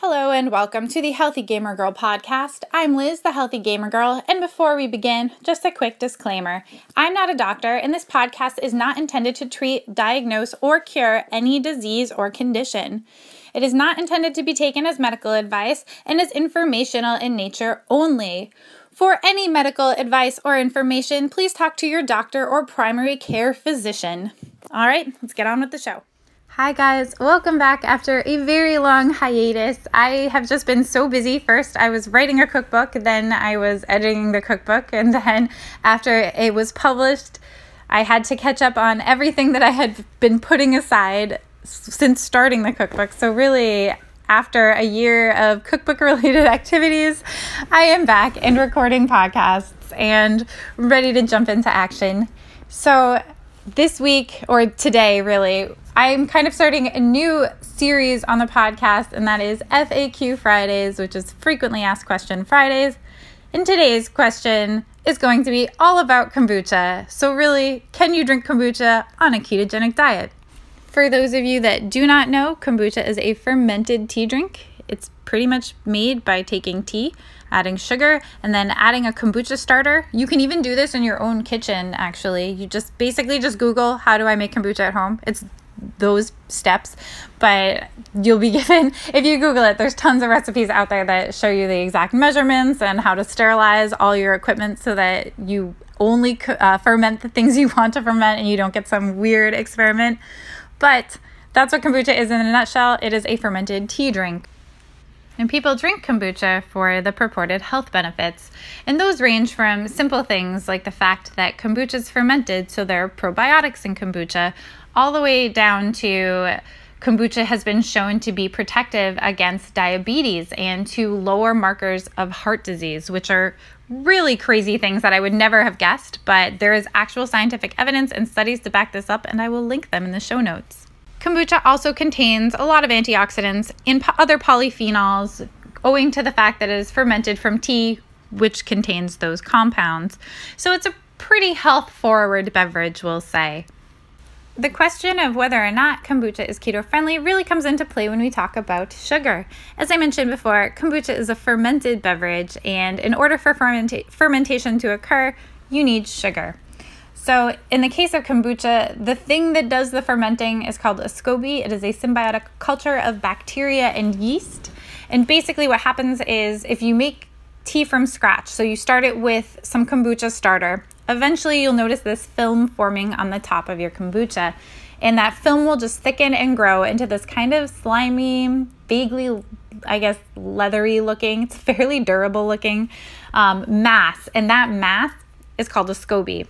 Hello and welcome to the Healthy Gamer Girl podcast. I'm Liz, the Healthy Gamer Girl, and before we begin, just a quick disclaimer. I'm not a doctor, and this podcast is not intended to treat, diagnose, or cure any disease or condition. It is not intended to be taken as medical advice and is informational in nature only. For any medical advice or information, please talk to your doctor or primary care physician. All right, let's get on with the show. Hi, guys. Welcome back after a very long hiatus. I have just been so busy. First, I was writing a cookbook, then, I was editing the cookbook, and then, after it was published, I had to catch up on everything that I had been putting aside since starting the cookbook. So, really, after a year of cookbook related activities, I am back and recording podcasts and ready to jump into action. So, this week or today, really, I'm kind of starting a new series on the podcast, and that is FAQ Fridays, which is Frequently Asked Question Fridays. And today's question is going to be all about kombucha. So, really, can you drink kombucha on a ketogenic diet? For those of you that do not know, kombucha is a fermented tea drink. It's pretty much made by taking tea, adding sugar, and then adding a kombucha starter. You can even do this in your own kitchen, actually. You just basically just Google, how do I make kombucha at home? It's those steps but you'll be given if you google it there's tons of recipes out there that show you the exact measurements and how to sterilize all your equipment so that you only uh, ferment the things you want to ferment and you don't get some weird experiment but that's what kombucha is in a nutshell it is a fermented tea drink and people drink kombucha for the purported health benefits. And those range from simple things like the fact that kombucha is fermented, so there are probiotics in kombucha, all the way down to kombucha has been shown to be protective against diabetes and to lower markers of heart disease, which are really crazy things that I would never have guessed, but there is actual scientific evidence and studies to back this up, and I will link them in the show notes. Kombucha also contains a lot of antioxidants and po- other polyphenols, owing to the fact that it is fermented from tea, which contains those compounds. So it's a pretty health forward beverage, we'll say the question of whether or not kombucha is keto friendly really comes into play when we talk about sugar. As I mentioned before, kombucha is a fermented beverage, and in order for fermenta- fermentation to occur, you need sugar. So, in the case of kombucha, the thing that does the fermenting is called a SCOBY. It is a symbiotic culture of bacteria and yeast. And basically, what happens is if you make tea from scratch, so you start it with some kombucha starter, Eventually, you'll notice this film forming on the top of your kombucha, and that film will just thicken and grow into this kind of slimy, vaguely, I guess, leathery looking, it's fairly durable looking um, mass, and that mass is called a SCOBY.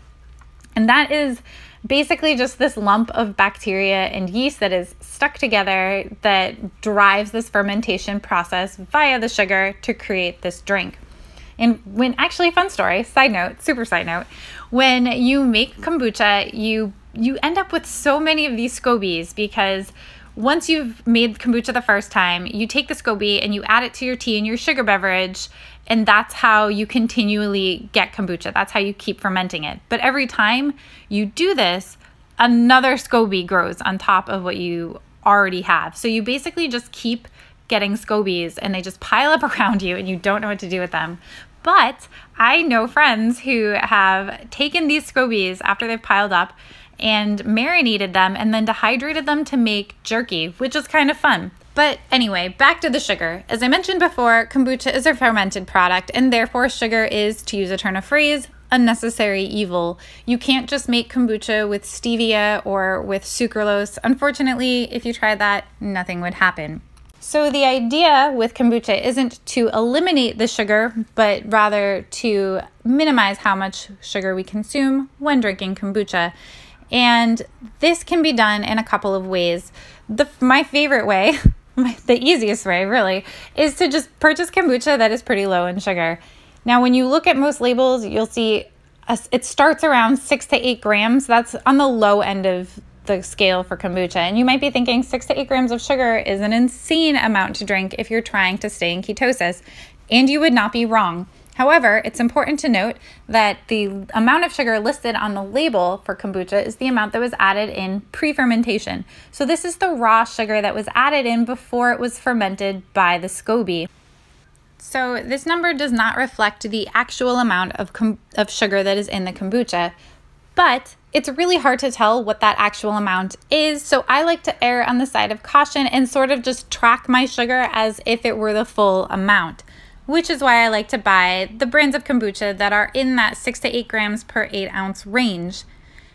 And that is basically just this lump of bacteria and yeast that is stuck together that drives this fermentation process via the sugar to create this drink. And when actually, fun story, side note, super side note, when you make kombucha, you you end up with so many of these scobies because once you've made kombucha the first time, you take the SCOBY and you add it to your tea and your sugar beverage, and that's how you continually get kombucha. That's how you keep fermenting it. But every time you do this, another SCOBY grows on top of what you already have. So you basically just keep getting scobies and they just pile up around you and you don't know what to do with them. But I know friends who have taken these scobies after they've piled up and marinated them and then dehydrated them to make jerky, which is kind of fun. But anyway, back to the sugar. As I mentioned before, kombucha is a fermented product, and therefore, sugar is, to use a turn of phrase, a necessary evil. You can't just make kombucha with stevia or with sucralose. Unfortunately, if you tried that, nothing would happen. So, the idea with kombucha isn't to eliminate the sugar, but rather to minimize how much sugar we consume when drinking kombucha. And this can be done in a couple of ways. The, my favorite way, the easiest way really, is to just purchase kombucha that is pretty low in sugar. Now, when you look at most labels, you'll see a, it starts around six to eight grams. That's on the low end of the scale for kombucha. And you might be thinking six to eight grams of sugar is an insane amount to drink if you're trying to stay in ketosis. And you would not be wrong. However, it's important to note that the amount of sugar listed on the label for kombucha is the amount that was added in pre fermentation. So, this is the raw sugar that was added in before it was fermented by the SCOBY. So, this number does not reflect the actual amount of, com- of sugar that is in the kombucha, but it's really hard to tell what that actual amount is. So, I like to err on the side of caution and sort of just track my sugar as if it were the full amount which is why I like to buy the brands of kombucha that are in that six to eight grams per eight ounce range.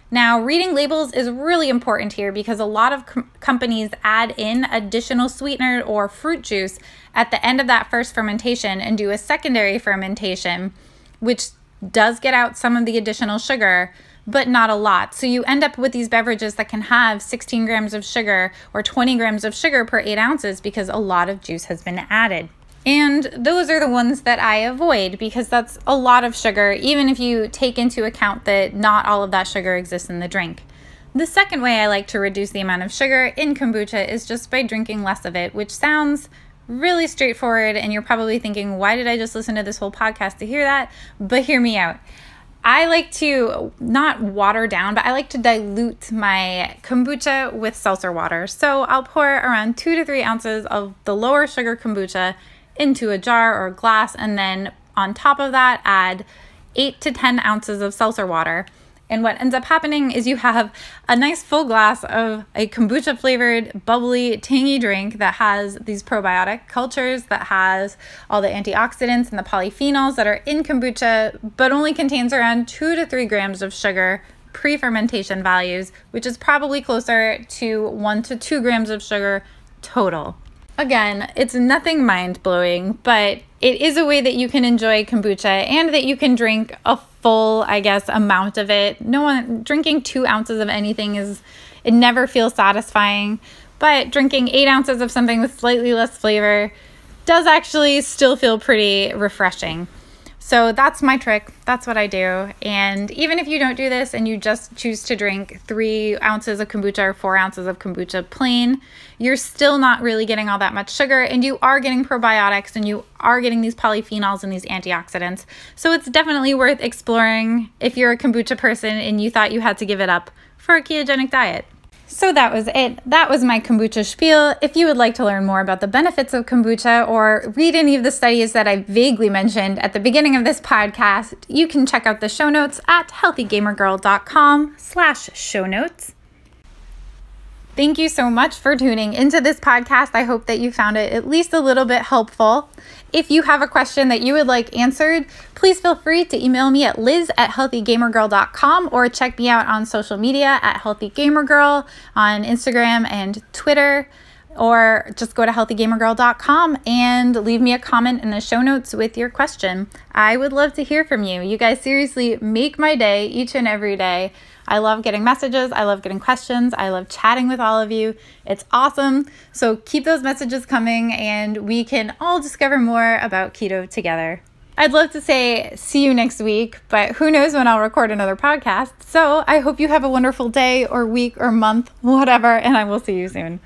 Now, reading labels is really important here because a lot of com- companies add in additional sweetener or fruit juice at the end of that first fermentation and do a secondary fermentation, which does get out some of the additional sugar, but not a lot. So you end up with these beverages that can have 16 grams of sugar or 20 grams of sugar per eight ounces because a lot of juice has been added. And those are the ones that I avoid because that's a lot of sugar, even if you take into account that not all of that sugar exists in the drink. The second way I like to reduce the amount of sugar in kombucha is just by drinking less of it, which sounds really straightforward. And you're probably thinking, why did I just listen to this whole podcast to hear that? But hear me out. I like to not water down, but I like to dilute my kombucha with seltzer water. So I'll pour around two to three ounces of the lower sugar kombucha into a jar or a glass, and then on top of that, add eight to 10 ounces of seltzer water. And what ends up happening is you have a nice full glass of a kombucha flavored, bubbly, tangy drink that has these probiotic cultures, that has all the antioxidants and the polyphenols that are in kombucha, but only contains around two to three grams of sugar pre fermentation values, which is probably closer to one to two grams of sugar total. Again, it's nothing mind blowing, but it is a way that you can enjoy kombucha and that you can drink a full, I guess, amount of it. No one drinking two ounces of anything is, it never feels satisfying, but drinking eight ounces of something with slightly less flavor does actually still feel pretty refreshing. So that's my trick. That's what I do. And even if you don't do this and you just choose to drink three ounces of kombucha or four ounces of kombucha plain, you're still not really getting all that much sugar and you are getting probiotics and you are getting these polyphenols and these antioxidants. So it's definitely worth exploring if you're a kombucha person and you thought you had to give it up for a ketogenic diet. So that was it. That was my kombucha spiel. If you would like to learn more about the benefits of kombucha or read any of the studies that I vaguely mentioned at the beginning of this podcast, you can check out the show notes at healthygamergirl.com slash show notes. Thank you so much for tuning into this podcast. I hope that you found it at least a little bit helpful. If you have a question that you would like answered, please feel free to email me at liz at healthygamergirl.com or check me out on social media at healthygamergirl on Instagram and Twitter or just go to healthygamergirl.com and leave me a comment in the show notes with your question. I would love to hear from you. You guys seriously make my day each and every day. I love getting messages. I love getting questions. I love chatting with all of you. It's awesome. So keep those messages coming and we can all discover more about keto together. I'd love to say see you next week, but who knows when I'll record another podcast. So I hope you have a wonderful day or week or month, whatever, and I will see you soon.